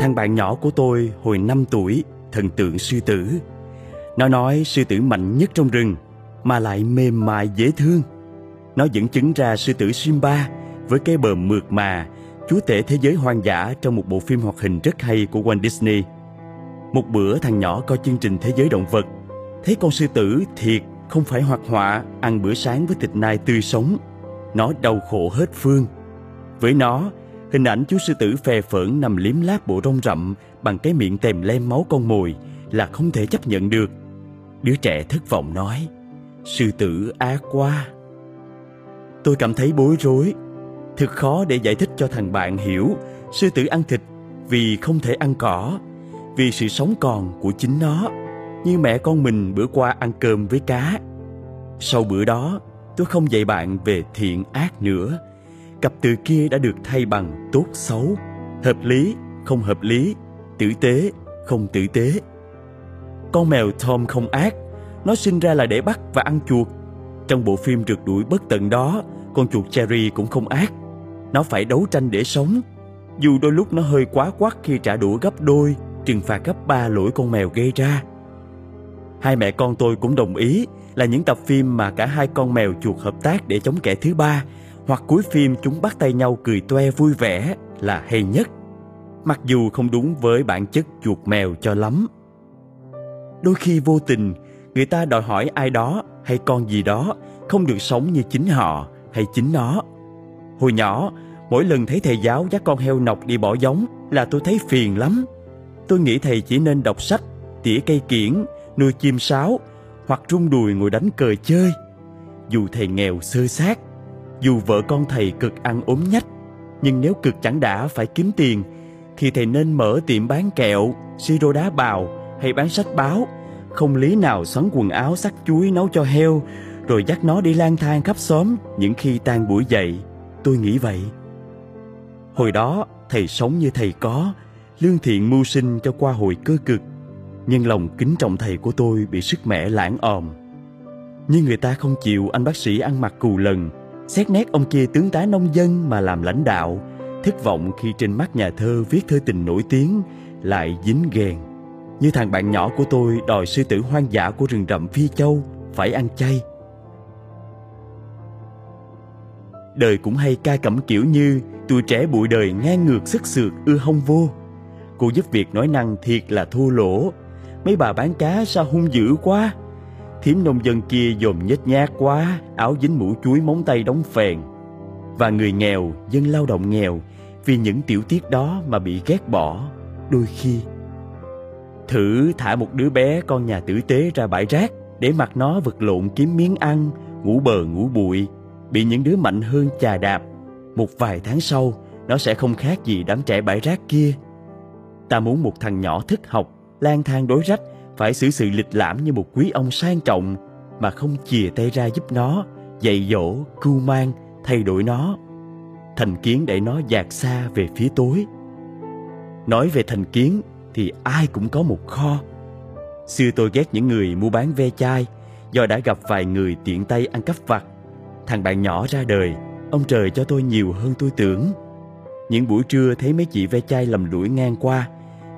Thằng bạn nhỏ của tôi hồi 5 tuổi, thần tượng sư tử. Nó nói sư tử mạnh nhất trong rừng, mà lại mềm mại dễ thương. Nó dẫn chứng ra sư tử Simba với cái bờ mượt mà, chúa tể thế giới hoang dã trong một bộ phim hoạt hình rất hay của Walt Disney. Một bữa thằng nhỏ coi chương trình Thế giới động vật, thấy con sư tử thiệt không phải hoạt họa ăn bữa sáng với thịt nai tươi sống. Nó đau khổ hết phương. Với nó, hình ảnh chú sư tử phè phỡn nằm liếm láp bộ rong rậm bằng cái miệng tèm lem máu con mồi là không thể chấp nhận được. Đứa trẻ thất vọng nói, sư tử ác qua Tôi cảm thấy bối rối. thực khó để giải thích cho thằng bạn hiểu sư tử ăn thịt vì không thể ăn cỏ, vì sự sống còn của chính nó, như mẹ con mình bữa qua ăn cơm với cá. Sau bữa đó, tôi không dạy bạn về thiện ác nữa. Cặp từ kia đã được thay bằng tốt xấu, hợp lý, không hợp lý, tử tế, không tử tế. Con mèo Tom không ác, nó sinh ra là để bắt và ăn chuột. Trong bộ phim rượt đuổi bất tận đó, con chuột Cherry cũng không ác. Nó phải đấu tranh để sống. Dù đôi lúc nó hơi quá quắt khi trả đũa gấp đôi, trừng phạt gấp ba lỗi con mèo gây ra. Hai mẹ con tôi cũng đồng ý là những tập phim mà cả hai con mèo chuột hợp tác để chống kẻ thứ ba hoặc cuối phim chúng bắt tay nhau cười toe vui vẻ là hay nhất. Mặc dù không đúng với bản chất chuột mèo cho lắm. Đôi khi vô tình, người ta đòi hỏi ai đó hay con gì đó không được sống như chính họ hay chính nó. Hồi nhỏ, mỗi lần thấy thầy giáo dắt con heo nọc đi bỏ giống là tôi thấy phiền lắm. Tôi nghĩ thầy chỉ nên đọc sách, tỉa cây kiển, nuôi chim sáo hoặc rung đùi ngồi đánh cờ chơi. Dù thầy nghèo sơ sát, dù vợ con thầy cực ăn ốm nhách, nhưng nếu cực chẳng đã phải kiếm tiền, thì thầy nên mở tiệm bán kẹo, siro đá bào hay bán sách báo. Không lý nào xoắn quần áo sắc chuối nấu cho heo, rồi dắt nó đi lang thang khắp xóm những khi tan buổi dậy. Tôi nghĩ vậy. Hồi đó, thầy sống như thầy có, lương thiện mưu sinh cho qua hồi cơ cực. Nhưng lòng kính trọng thầy của tôi bị sức mẻ lãng òm. như người ta không chịu anh bác sĩ ăn mặc cù lần, xét nét ông kia tướng tá nông dân mà làm lãnh đạo, thất vọng khi trên mắt nhà thơ viết thơ tình nổi tiếng lại dính ghen. Như thằng bạn nhỏ của tôi đòi sư tử hoang dã của rừng rậm Phi Châu phải ăn chay. Đời cũng hay ca cẩm kiểu như tuổi trẻ bụi đời ngang ngược sức sượt ưa hông vô. Cô giúp việc nói năng thiệt là thua lỗ. Mấy bà bán cá sao hung dữ quá. Thiếm nông dân kia dồn nhếch nhác quá, áo dính mũ chuối móng tay đóng phèn. Và người nghèo, dân lao động nghèo, vì những tiểu tiết đó mà bị ghét bỏ, đôi khi. Thử thả một đứa bé con nhà tử tế ra bãi rác để mặc nó vật lộn kiếm miếng ăn, ngủ bờ ngủ bụi, bị những đứa mạnh hơn chà đạp. Một vài tháng sau, nó sẽ không khác gì đám trẻ bãi rác kia. Ta muốn một thằng nhỏ thức học, lang thang đối rách, phải xử sự lịch lãm như một quý ông sang trọng, mà không chìa tay ra giúp nó, dạy dỗ, cưu mang, thay đổi nó. Thành kiến để nó dạt xa về phía tối. Nói về thành kiến thì ai cũng có một kho. Xưa tôi ghét những người mua bán ve chai, do đã gặp vài người tiện tay ăn cắp vặt. Thằng bạn nhỏ ra đời, ông trời cho tôi nhiều hơn tôi tưởng. Những buổi trưa thấy mấy chị ve chai lầm lũi ngang qua,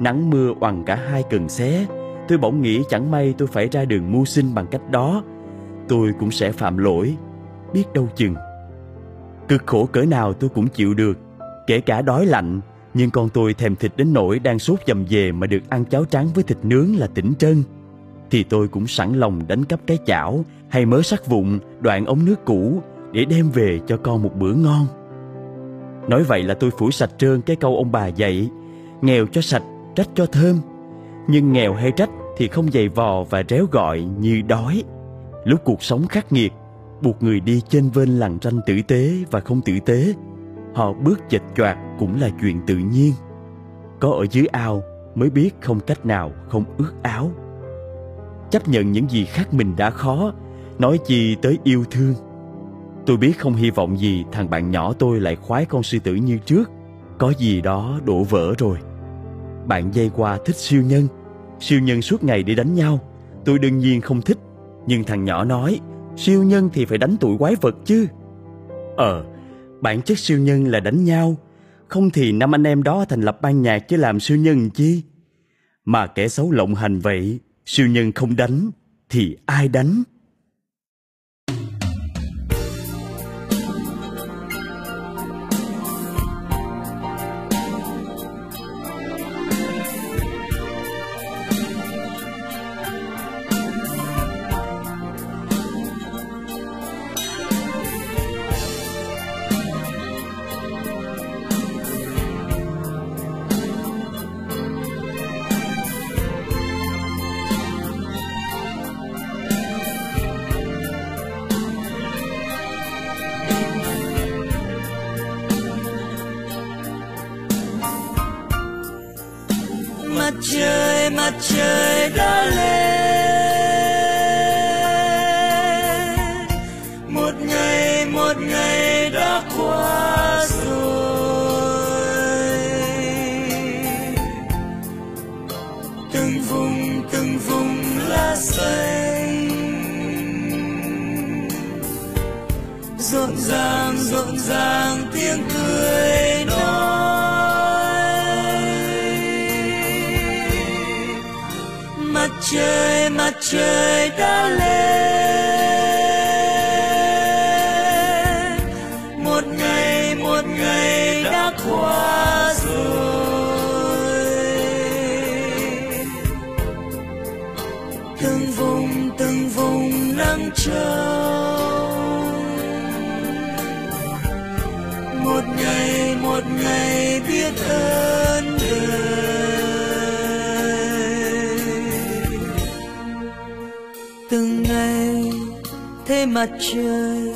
nắng mưa oằn cả hai cần xé, tôi bỗng nghĩ chẳng may tôi phải ra đường mưu sinh bằng cách đó. Tôi cũng sẽ phạm lỗi, biết đâu chừng. Cực khổ cỡ nào tôi cũng chịu được, kể cả đói lạnh, nhưng con tôi thèm thịt đến nỗi đang sốt dầm về mà được ăn cháo trắng với thịt nướng là tỉnh trân. Thì tôi cũng sẵn lòng đánh cắp cái chảo hay mớ sắt vụn, đoạn ống nước cũ để đem về cho con một bữa ngon. Nói vậy là tôi phủi sạch trơn cái câu ông bà dạy, nghèo cho sạch, trách cho thơm. Nhưng nghèo hay trách thì không dày vò và réo gọi như đói. Lúc cuộc sống khắc nghiệt, buộc người đi trên vên lằn ranh tử tế và không tử tế, họ bước chệch choạc cũng là chuyện tự nhiên. Có ở dưới ao mới biết không cách nào không ướt áo. Chấp nhận những gì khác mình đã khó, nói chi tới yêu thương. Tôi biết không hy vọng gì thằng bạn nhỏ tôi lại khoái con sư tử như trước, có gì đó đổ vỡ rồi. Bạn dây qua thích siêu nhân, siêu nhân suốt ngày đi đánh nhau. Tôi đương nhiên không thích, nhưng thằng nhỏ nói siêu nhân thì phải đánh tụi quái vật chứ. Ờ, bản chất siêu nhân là đánh nhau, không thì năm anh em đó thành lập ban nhạc chứ làm siêu nhân chi? Mà kẻ xấu lộng hành vậy siêu nhân không đánh thì ai đánh? Ơi mặt trời đã lên. Một ngày một ngày đã qua rồi. Từng vùng từng vùng lá xanh. Rộn ràng rộn ràng tiếng cười. Trời, mặt trời đã lên. Một ngày một ngày đã qua rồi. Từng vùng từng vùng nắng trâu một ngày một ngày biết ơn. Thấy mặt trời,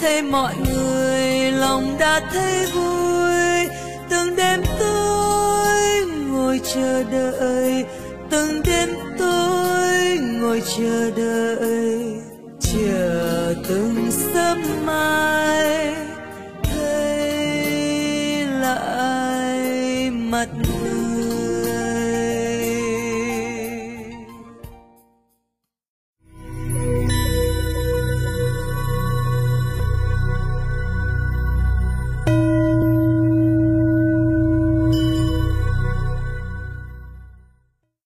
thấy mọi người, lòng đã thấy vui. Từng đêm tôi ngồi chờ đợi, từng đêm tôi ngồi chờ đợi. Chờ từng sớm mai, thấy lại mặt